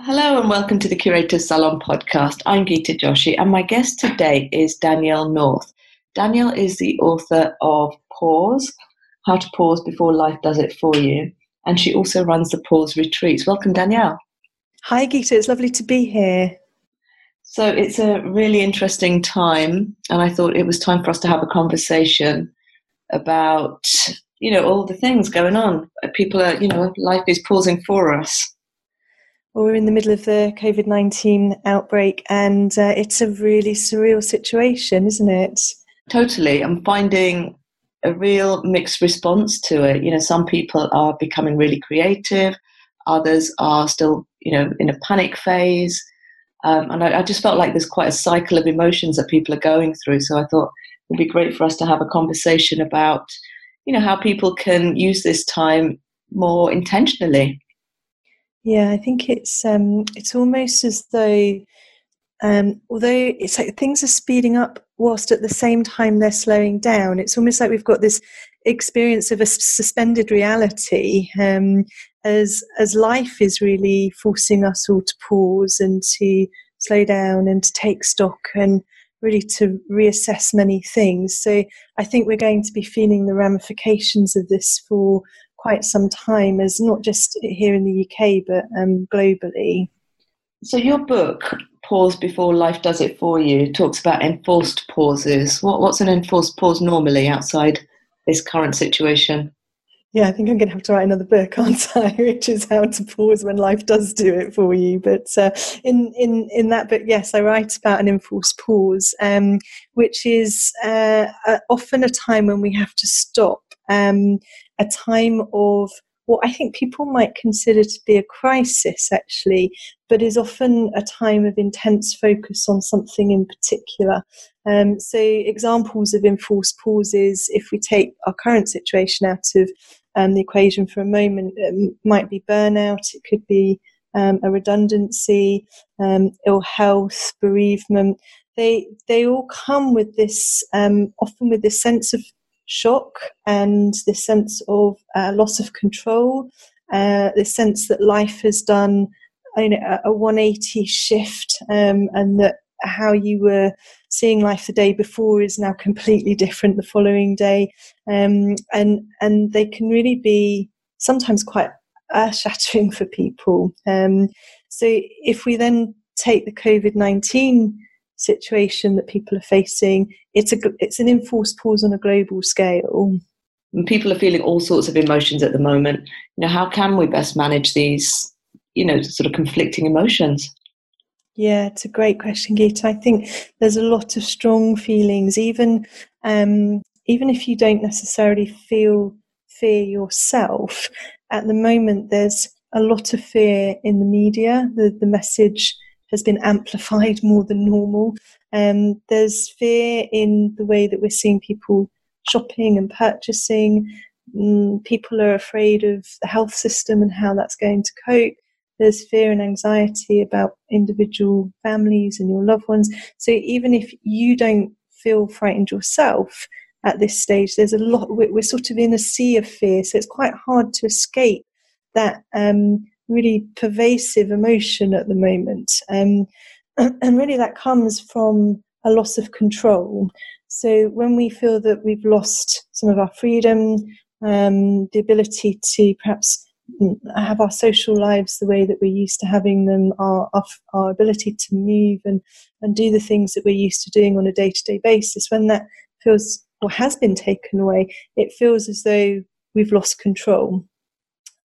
Hello and welcome to the Curator's Salon podcast. I'm Gita Joshi and my guest today is Danielle North. Danielle is the author of Pause, How to Pause Before Life Does It For You, and she also runs the Pause Retreats. Welcome, Danielle. Hi, Gita. It's lovely to be here. So it's a really interesting time, and I thought it was time for us to have a conversation about, you know, all the things going on. People are, you know, life is pausing for us. We're in the middle of the COVID 19 outbreak, and uh, it's a really surreal situation, isn't it? Totally. I'm finding a real mixed response to it. You know, some people are becoming really creative, others are still, you know, in a panic phase. Um, and I, I, just felt like there's quite a cycle of emotions that people are going through. So I thought it'd be great for us to have a conversation about, you know, how people can use this time more intentionally. Yeah, I think it's um, it's almost as though, um, although it's like things are speeding up whilst at the same time they're slowing down. It's almost like we've got this experience of a suspended reality um, as as life is really forcing us all to pause and to slow down and to take stock and really to reassess many things. So I think we're going to be feeling the ramifications of this for quite some time, as not just here in the UK but um, globally. So your book, Pause Before Life Does It For You, talks about enforced pauses. What, what's an enforced pause normally outside this current situation? Yeah, I think I'm going to have to write another book, aren't I? Which is how to pause when life does do it for you. But uh, in in in that book, yes, I write about an enforced pause, um, which is uh, uh, often a time when we have to stop, um, a time of what I think people might consider to be a crisis, actually, but is often a time of intense focus on something in particular. Um, so, examples of enforced pauses, if we take our current situation out of um, the equation for a moment, might be burnout, it could be um, a redundancy, um, ill health, bereavement. They they all come with this um, often with this sense of shock and this sense of uh, loss of control, uh, this sense that life has done you know, a 180 shift um, and that how you were seeing life the day before is now completely different the following day. Um, and and they can really be sometimes quite earth shattering for people. Um, so if we then take the covid-19 situation that people are facing. It's a it's an enforced pause on a global scale. And people are feeling all sorts of emotions at the moment. You know how can we best manage these you know sort of conflicting emotions? Yeah it's a great question Gita. i think there's a lot of strong feelings. Even um, even if you don't necessarily feel fear yourself at the moment there's a lot of fear in the media. The, the message has been amplified more than normal um, there's fear in the way that we're seeing people shopping and purchasing mm, people are afraid of the health system and how that's going to cope there's fear and anxiety about individual families and your loved ones. So even if you don't feel frightened yourself at this stage, there's a lot, we're, sort of in a sea of fear. So it's quite hard to escape that um, really pervasive emotion at the moment. Um, and really that comes from a loss of control. So when we feel that we've lost some of our freedom, um, the ability to perhaps have our social lives the way that we're used to having them, our, our, our ability to move and, and do the things that we're used to doing on a day to day basis, when that feels or has been taken away, it feels as though we've lost control.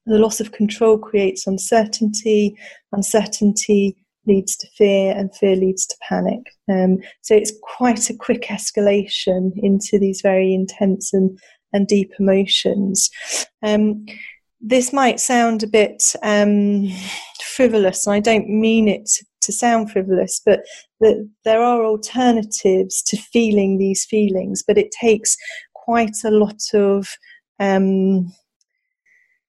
The loss of control creates uncertainty, uncertainty leads to fear, and fear leads to panic. Um, so it's quite a quick escalation into these very intense and, and deep emotions. Um, this might sound a bit um, frivolous, and I don't mean it to sound frivolous, but that there are alternatives to feeling these feelings, but it takes quite a lot of, um,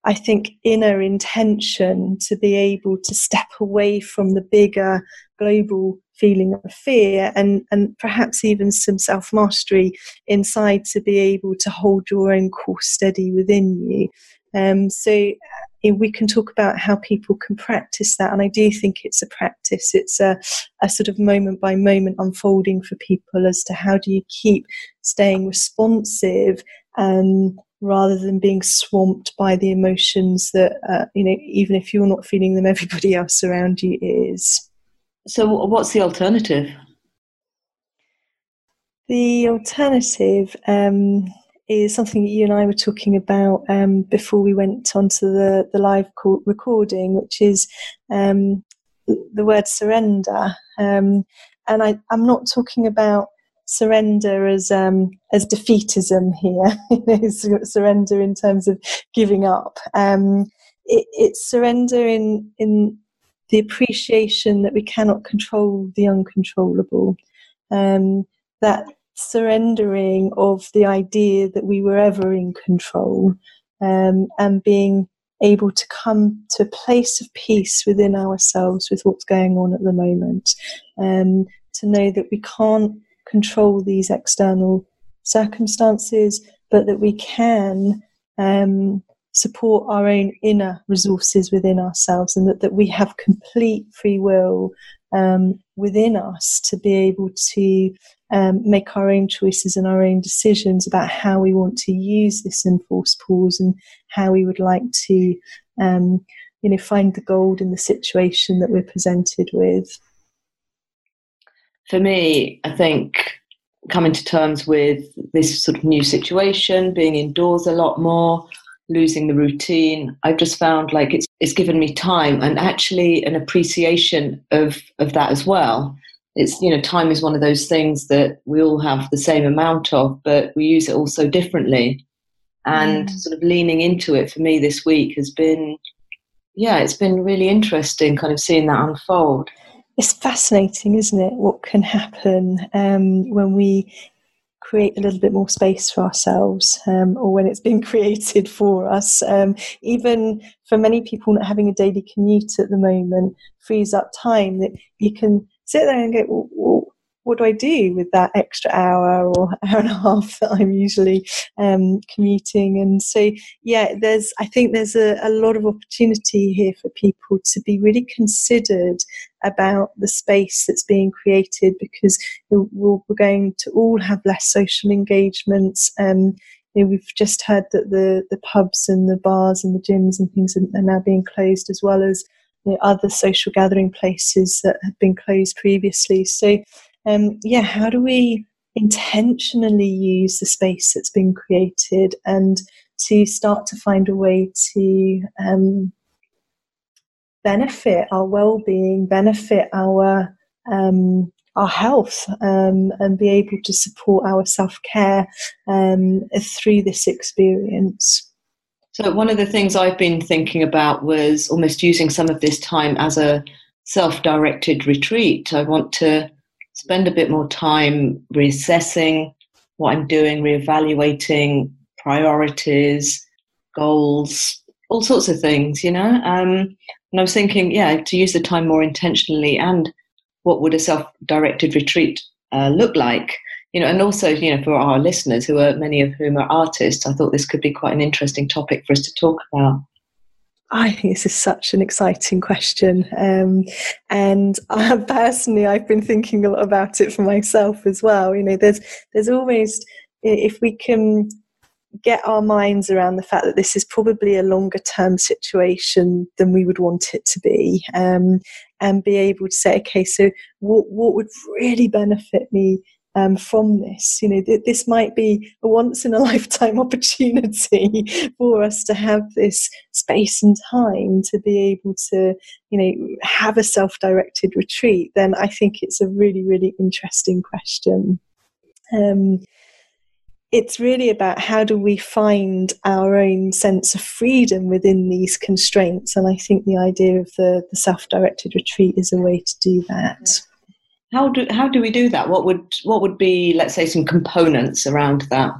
I think, inner intention to be able to step away from the bigger global feeling of fear and, and perhaps even some self mastery inside to be able to hold your own course steady within you. Um, so, we can talk about how people can practice that. And I do think it's a practice. It's a, a sort of moment by moment unfolding for people as to how do you keep staying responsive and rather than being swamped by the emotions that, uh, you know, even if you're not feeling them, everybody else around you is. So, what's the alternative? The alternative um, is something that you and I were talking about um, before we went onto the, the live recording, which is um, the word surrender. Um, and I, I'm not talking about surrender as um, as defeatism here. surrender in terms of giving up. Um, it, it's surrender in in the appreciation that we cannot control the uncontrollable. Um, that surrendering of the idea that we were ever in control um, and being able to come to a place of peace within ourselves with what's going on at the moment. Um, to know that we can't control these external circumstances, but that we can um, support our own inner resources within ourselves and that, that we have complete free will um, within us to be able to um, make our own choices and our own decisions about how we want to use this enforced pause and how we would like to, um, you know, find the gold in the situation that we're presented with. For me, I think coming to terms with this sort of new situation, being indoors a lot more, losing the routine. I've just found like it's it's given me time and actually an appreciation of of that as well. It's you know time is one of those things that we all have the same amount of, but we use it all so differently. And mm. sort of leaning into it for me this week has been, yeah, it's been really interesting, kind of seeing that unfold. It's fascinating, isn't it? What can happen um, when we create a little bit more space for ourselves um, or when it's been created for us. Um, even for many people not having a daily commute at the moment frees up time that you can sit there and go, well, what do I do with that extra hour or hour and a half that I'm usually um, commuting? And so, yeah, there's I think there's a, a lot of opportunity here for people to be really considered about the space that's being created because we're going to all have less social engagements. Um, you know, we've just heard that the, the pubs and the bars and the gyms and things are, are now being closed as well as you know, other social gathering places that had been closed previously. So um, yeah, how do we intentionally use the space that's been created and to start to find a way to um, benefit our well-being, benefit our um, our health, um, and be able to support our self-care um, through this experience. So, one of the things I've been thinking about was almost using some of this time as a self directed retreat. I want to spend a bit more time reassessing what I'm doing, reevaluating priorities, goals, all sorts of things, you know. Um, and I was thinking, yeah, to use the time more intentionally and what would a self-directed retreat uh, look like? You know, and also, you know, for our listeners, who are many of whom are artists, I thought this could be quite an interesting topic for us to talk about. I think this is such an exciting question. Um, and I, personally, I've been thinking a lot about it for myself as well. You know, there's, there's almost, if we can get our minds around the fact that this is probably a longer term situation than we would want it to be, um, and be able to say, okay, so what, what would really benefit me um, from this. You know, th- this might be a once in a lifetime opportunity for us to have this space and time to be able to, you know, have a self directed retreat. Then I think it's a really, really interesting question. Um, it's really about how do we find our own sense of freedom within these constraints. And I think the idea of the, the self directed retreat is a way to do that. How do how do we do that? What would what would be let's say some components around that?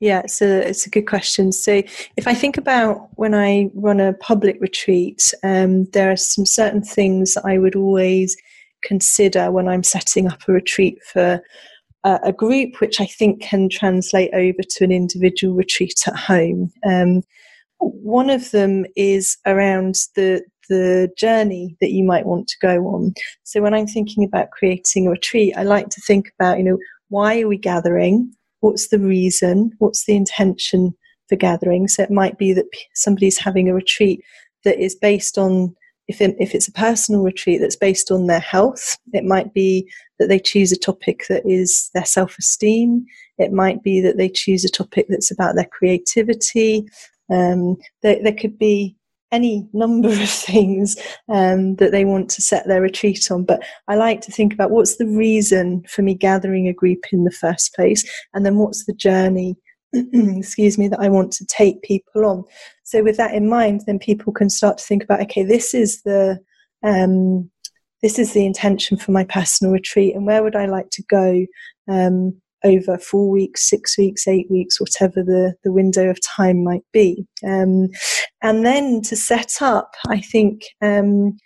Yeah, it's a it's a good question. So if I think about when I run a public retreat, um, there are some certain things I would always consider when I'm setting up a retreat for a, a group, which I think can translate over to an individual retreat at home. Um, one of them is around the the journey that you might want to go on. So when I'm thinking about creating a retreat, I like to think about, you know, why are we gathering? What's the reason? What's the intention for gathering? So it might be that somebody's having a retreat that is based on if, it, if it's a personal retreat that's based on their health, it might be that they choose a topic that is their self esteem. It might be that they choose a topic that's about their creativity. Um, there, there, could be any number of things um, that they want to set their retreat on. But I like to think about what's the reason for me gathering a group in the first place, and then what's the journey excuse me, that I want to take people on. So with that in mind, then people can start to think about, okay, this is the um, this is the intention for my personal retreat, and where would I like to go um, over four weeks, six weeks, eight weeks, whatever the, the window of time might be. Um, and then to set up, I think um,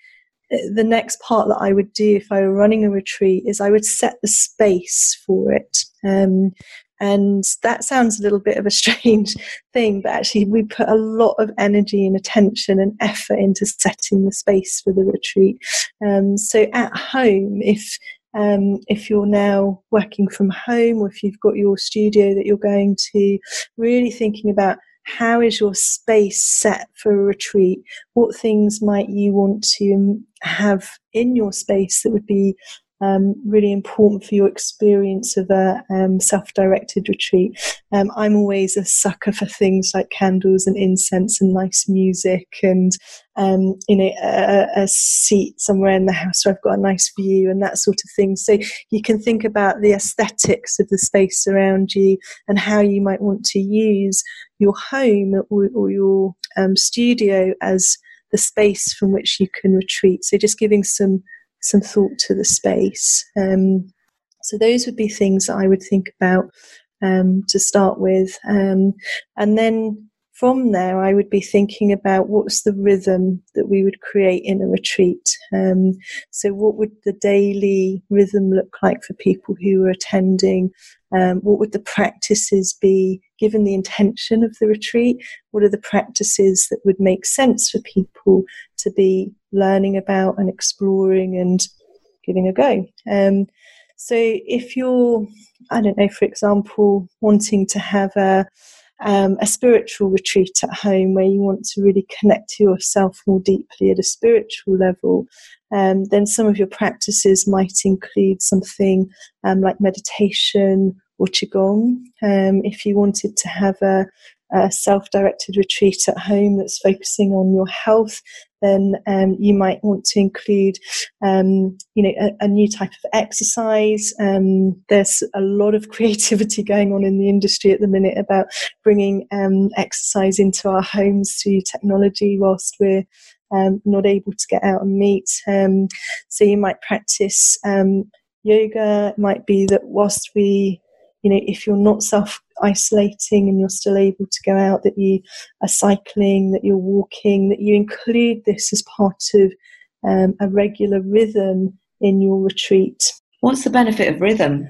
the next part that I would do if I were running a retreat is I would set the space for it. Um, and that sounds a little bit of a strange thing, but actually, we put a lot of energy and attention and effort into setting the space for the retreat. Um, so, at home, if um, if you're now working from home or if you've got your studio that you're going to, really thinking about how is your space set for a retreat? What things might you want to have in your space that would be um, really important for your experience of a um, self-directed retreat. Um, I'm always a sucker for things like candles and incense and nice music and um, you know a, a, seat somewhere in the house where I've got a nice view and that sort of thing. So you can think about the aesthetics of the space around you and how you might want to use your home or, or your um, studio as the space from which you can retreat. So just giving some some thought to the space. Um, so those would be things that I would think about um, to start with, um, and then from there, I would be thinking about what's the rhythm that we would create in a retreat. Um, so, what would the daily rhythm look like for people who are attending? Um, what would the practices be given the intention of the retreat? What are the practices that would make sense for people to be learning about and exploring and giving a go? Um, so, if you're, I don't know, for example, wanting to have a um, a spiritual retreat at home where you want to really connect to yourself more deeply at a spiritual level, um, then some of your practices might include something um, like meditation or qigong. Um, if you wanted to have a, a self-directed retreat at home that's focusing on your health, then um, you might want to include, um, you know, a, a, new type of exercise. Um, there's a lot of creativity going on in the industry at the minute about bringing um, exercise into our homes through technology whilst we're um, not able to get out and meet. Um, so you might practice yoga. It might be that whilst we you know, if you're not self isolating and you're still able to go out, that you are cycling, that you're walking, that you include this as part of um, a regular rhythm in your retreat. What's the benefit of rhythm?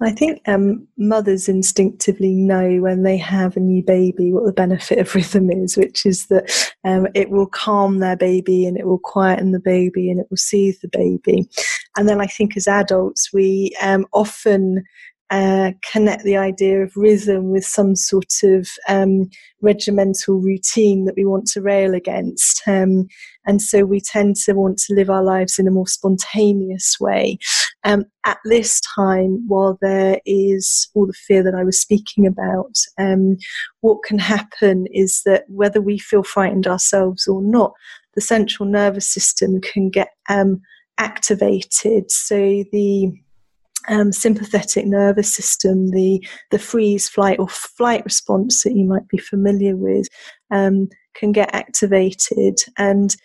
I think um, mothers instinctively know when they have a new baby what the benefit of rhythm is, which is that um, it will calm their baby and it will quieten the baby and it will soothe the baby. And then I think as adults, we um, often uh, connect the idea of rhythm with some sort of um, regimental routine that we want to rail against. Um, and so we tend to want to live our lives in a more spontaneous way. Um, at this time, while there is all the fear that I was speaking about, um, what can happen is that whether we feel frightened ourselves or not, the central nervous system can get um, activated. So the um, sympathetic nervous system, the the freeze, flight, or flight response that you might be familiar with, um, can get activated, and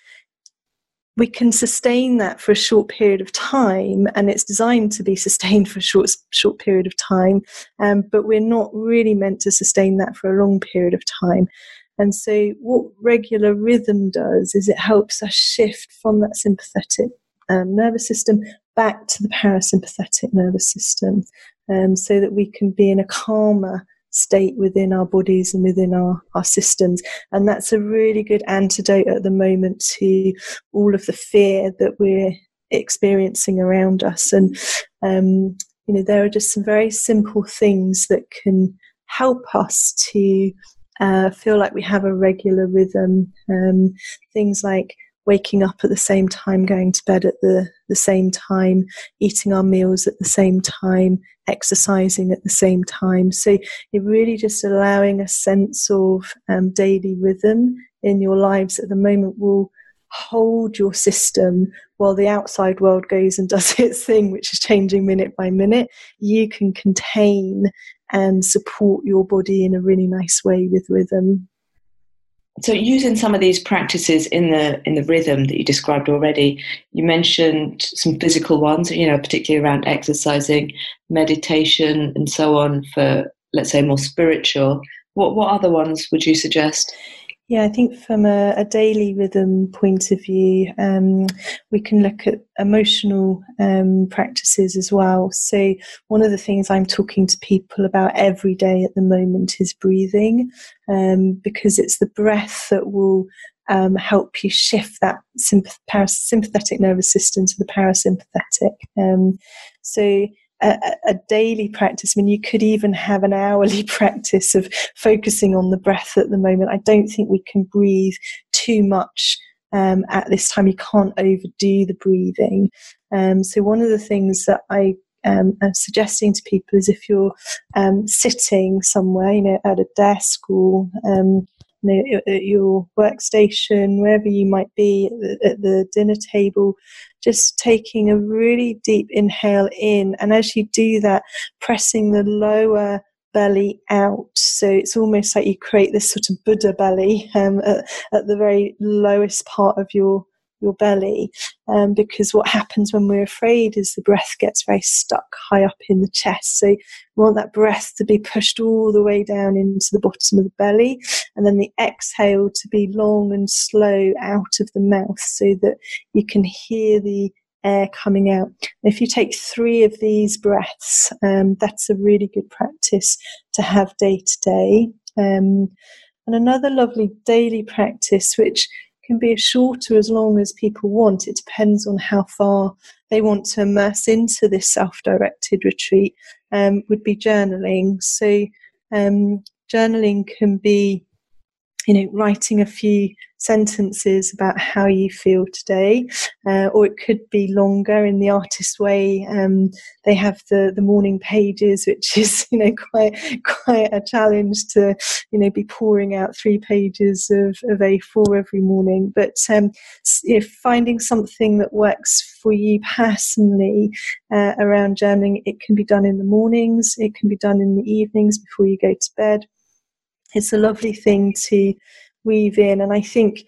we can sustain that for a short period of time, and it's designed to be sustained for a short short period of time. Um, but we're not really meant to sustain that for a long period of time. And so, what regular rhythm does is it helps us shift from that sympathetic um, nervous system back to the parasympathetic nervous system um, so that we can be in a calmer state within our bodies and within our, our systems. And that's a really good antidote at the moment to all of the fear that we're experiencing around us. And, um, you know, there are just some very simple things that can help us to uh, feel like we have a regular rhythm. Um, things like waking up at the same time, going to bed at the, the same time, eating our meals at the same time, exercising at the same time. So you're really just allowing a sense of um, daily rhythm in your lives at the moment will hold your system while the outside world goes and does its thing, which is changing minute by minute. You can contain and support your body in a really nice way with rhythm so using some of these practices in the in the rhythm that you described already you mentioned some physical ones you know particularly around exercising meditation and so on for let's say more spiritual. What what other ones would you suggest yeah, I think from a, a daily rhythm point of view, um, we can look at emotional um, practices as well. So, one of the things I'm talking to people about every day at the moment is breathing, um, because it's the breath that will um, help you shift that sympath- parasympathetic nervous system to the parasympathetic. Um, so, a, a, daily practice. I mean, you could even have an hourly practice of focusing on the breath at the moment. I don't think we can breathe too much um, at this time. You can't overdo the breathing. Um, so, one of the things that I um, am suggesting to people is if you're um, sitting somewhere, you know, at a desk or um, know, at your workstation, wherever you might be at the, at the dinner table, just taking a really deep inhale in. And as you do that, pressing the lower belly out. So it's almost like you create this sort of Buddha belly um, at, at, the very lowest part of your your belly um, because what happens when we're afraid is the breath gets very stuck high up in the chest so we want that breath to be pushed all the way down into the bottom of the belly and then the exhale to be long and slow out of the mouth so that you can hear the air coming out. If you take three of these breaths, um, that's a really good practice to have day to day. Um, and another lovely daily practice, which can be as short or as long as people want. It depends on how far they want to immerse into this self directed retreat, um, would be journaling. So, um, journaling can be you know, writing a few sentences about how you feel today, uh, or it could be longer in the artist way. Um, they have the, the morning pages, which is you know quite quite a challenge to you know be pouring out three pages of, of A4 every morning. But um, if finding something that works for you personally uh, around journaling, it can be done in the mornings, it can be done in the evenings before you go to bed it's a lovely thing to weave in. And I think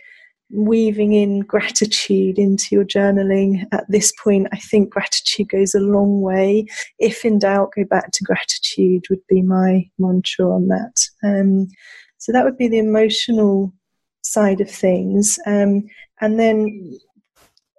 weaving in gratitude into your journaling at this point, I think gratitude goes a long way. If in doubt, go back to gratitude, would be my mantra on that. Um, so that would be the emotional side of things. Um, and then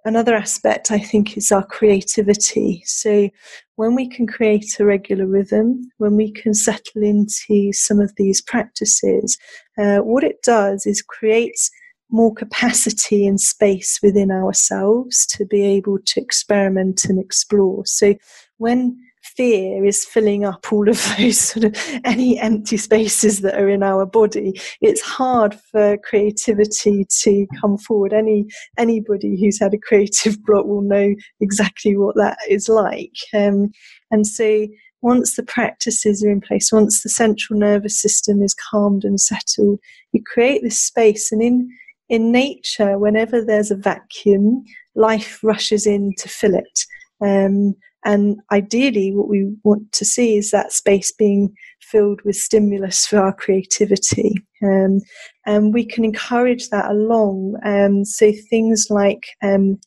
another aspect I think is our creativity. So when we can create a regular rhythm, when we can settle into some of these practices, uh, what it does is creates more capacity and space within ourselves to be able to experiment and explore. So when fear is filling up all of those sort of any empty spaces that are in our body. It's hard for creativity to come forward. Any anybody who's had a creative block will know exactly what that is like. Um, and so once the practices are in place once the central nervous system is calmed and settled you create this space. And in in nature whenever there's a vacuum life rushes in to fill it. Um, and ideally, what we want to see is that space being filled with stimulus for our creativity. Um, and we can encourage that along. Um, so things like um,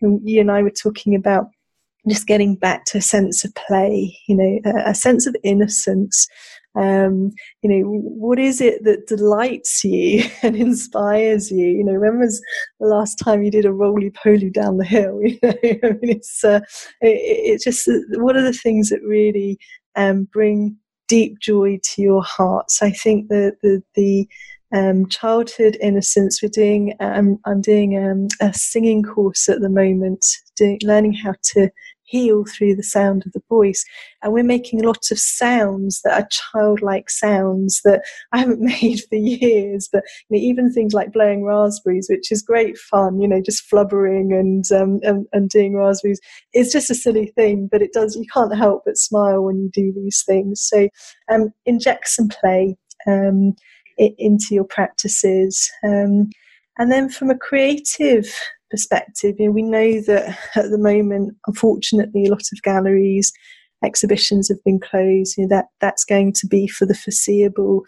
you and I were talking about just getting back to a sense of play, you know, a, a sense of innocence. Um, you know, what is it that delights you and inspires you? You know, when was the last time you did a roly poly down the hill? You know, I mean, it's uh, it, just what are the things that really um, bring deep joy to your heart. So I think that the the um, childhood innocence. We're doing. Um, I'm doing um, a singing course at the moment, doing, learning how to heal through the sound of the voice. And we're making lots of sounds that are childlike sounds that I haven't made for years. But you know, even things like blowing raspberries, which is great fun, you know, just flubbering and, um, and, and doing raspberries. It's just a silly thing, but it does, you can't help but smile when you do these things. So um, inject some play. Um, into your practices. Um, and then from a creative perspective, you know, we know that at the moment, unfortunately, a lot of galleries, exhibitions have been closed. You know, that that's going to be for the foreseeable.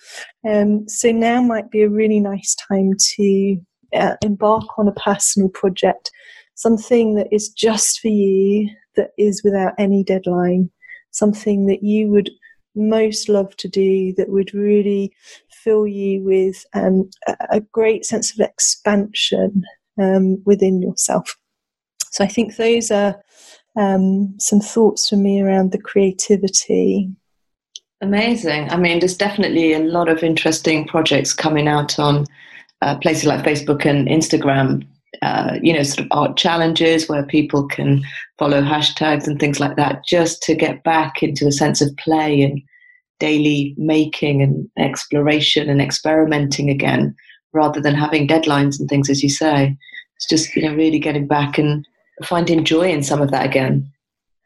Um, so now might be a really nice time to uh, embark on a personal project, something that is just for you, that is without any deadline, something that you would most love to do that would really fill you with um, a, great sense of expansion um, within yourself. So I think those are um, some thoughts for me around the creativity. Amazing. I mean, there's definitely a lot of interesting projects coming out on uh, places like Facebook and Instagram. Uh, you know, sort of art challenges where people can follow hashtags and things like that, just to get back into a sense of play and daily making and exploration and experimenting again rather than having deadlines and things as you say. It's just you know really getting back and finding joy in some of that again.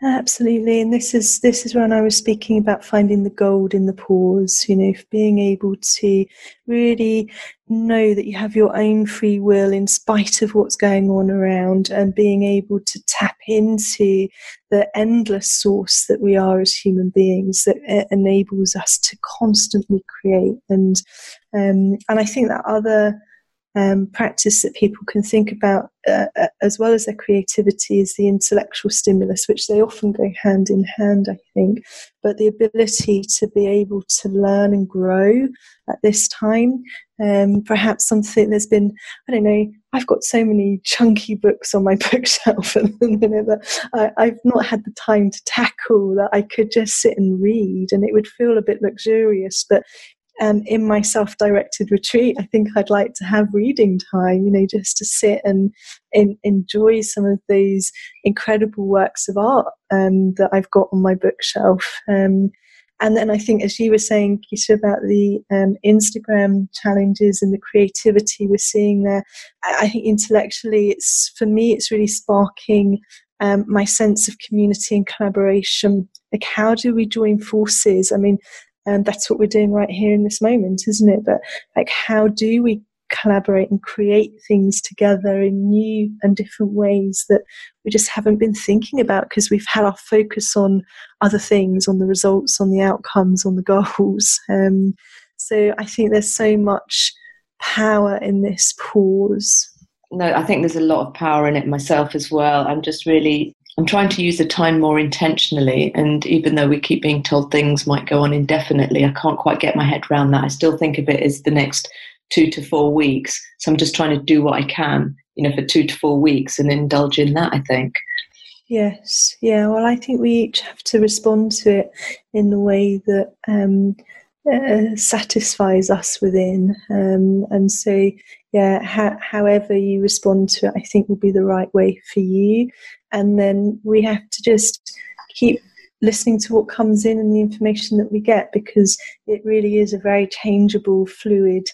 Absolutely. And this is this is when i was speaking about finding the gold in the pause you know being able to really know that you have your own free will in spite of what's going on around and being able to tap into the endless source that we are as human beings that enables us to constantly create and um, and I think that other um, practice that people can think about uh, uh, as well as their creativity is the intellectual stimulus, which they often go hand in hand, I think. But the ability to be able to learn and grow at this time, um, perhaps something there's been, I don't know, I've got so many chunky books on my bookshelf at the minute that I, I've not had the time to tackle that I could just sit and read and it would feel a bit luxurious. But um, in my self-directed retreat, I think I'd like to have reading time, you know, just to sit and, enjoy some of these incredible works of art um, that I've got on my bookshelf. Um, and then I think, as you were saying, Gita, about the um, Instagram challenges and the creativity we're seeing there, I think intellectually, it's for me, it's really sparking um, my sense of community and collaboration. Like, how do we join forces? I mean, and that's what we're doing right here in this moment isn't it? But like how do we collaborate and create things together in new and different ways that we just haven't been thinking about because we've had our focus on other things on the results on the outcomes on the goals. Um, so i think there's so much power in this pause. No i think there's a lot of power in it myself as well. I'm just really I'm trying to use the time more intentionally. And even though we keep being told things might go on indefinitely, I can't quite get my head around that. I still think of it as the next two to four weeks. So I'm just trying to do what I can, you know, for two to four weeks and indulge in that, I think. Yes, yeah. Well, I think we each have to respond to it in the way that um, uh, satisfies us within. Um, and so, yeah, ha- however you respond to it, I think will be the right way for you and then we have to just keep listening to what comes in and the information that we get because it really is a very changeable, fluid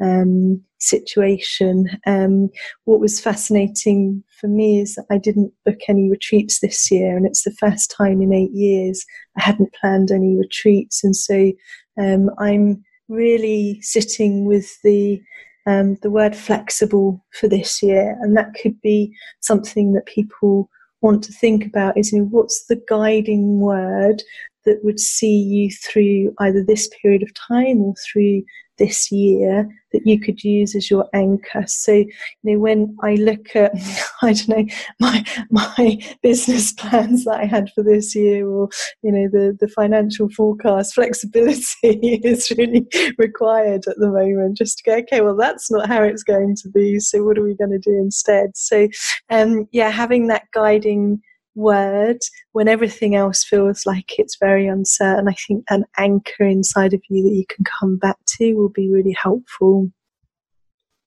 um, situation. Um, what was fascinating for me is that I didn't book any retreats this year, and it's the first time in eight years I hadn't planned any retreats, and so um, I'm really sitting with the um, the word flexible for this year, and that could be something that people want to think about is you know, what's the guiding word that would see you through either this period of time or through this year that you could use as your anchor. So, you know, when I look at, I don't know, my my business plans that I had for this year, or you know, the the financial forecast, flexibility is really required at the moment. Just to go, okay, well, that's not how it's going to be. So, what are we going to do instead? So, um, yeah, having that guiding word when everything else feels like it's very uncertain. I think an anchor inside of you that you can come back to will be really helpful.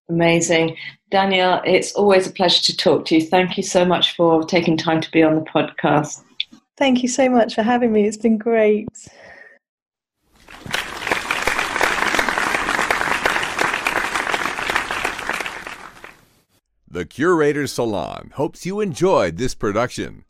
Amazing. Danielle, it's always a pleasure to talk to you. Thank you so much for taking time to be on the podcast. Thank you so much for having me. It's been great. The Curator Salon hopes you enjoyed this production.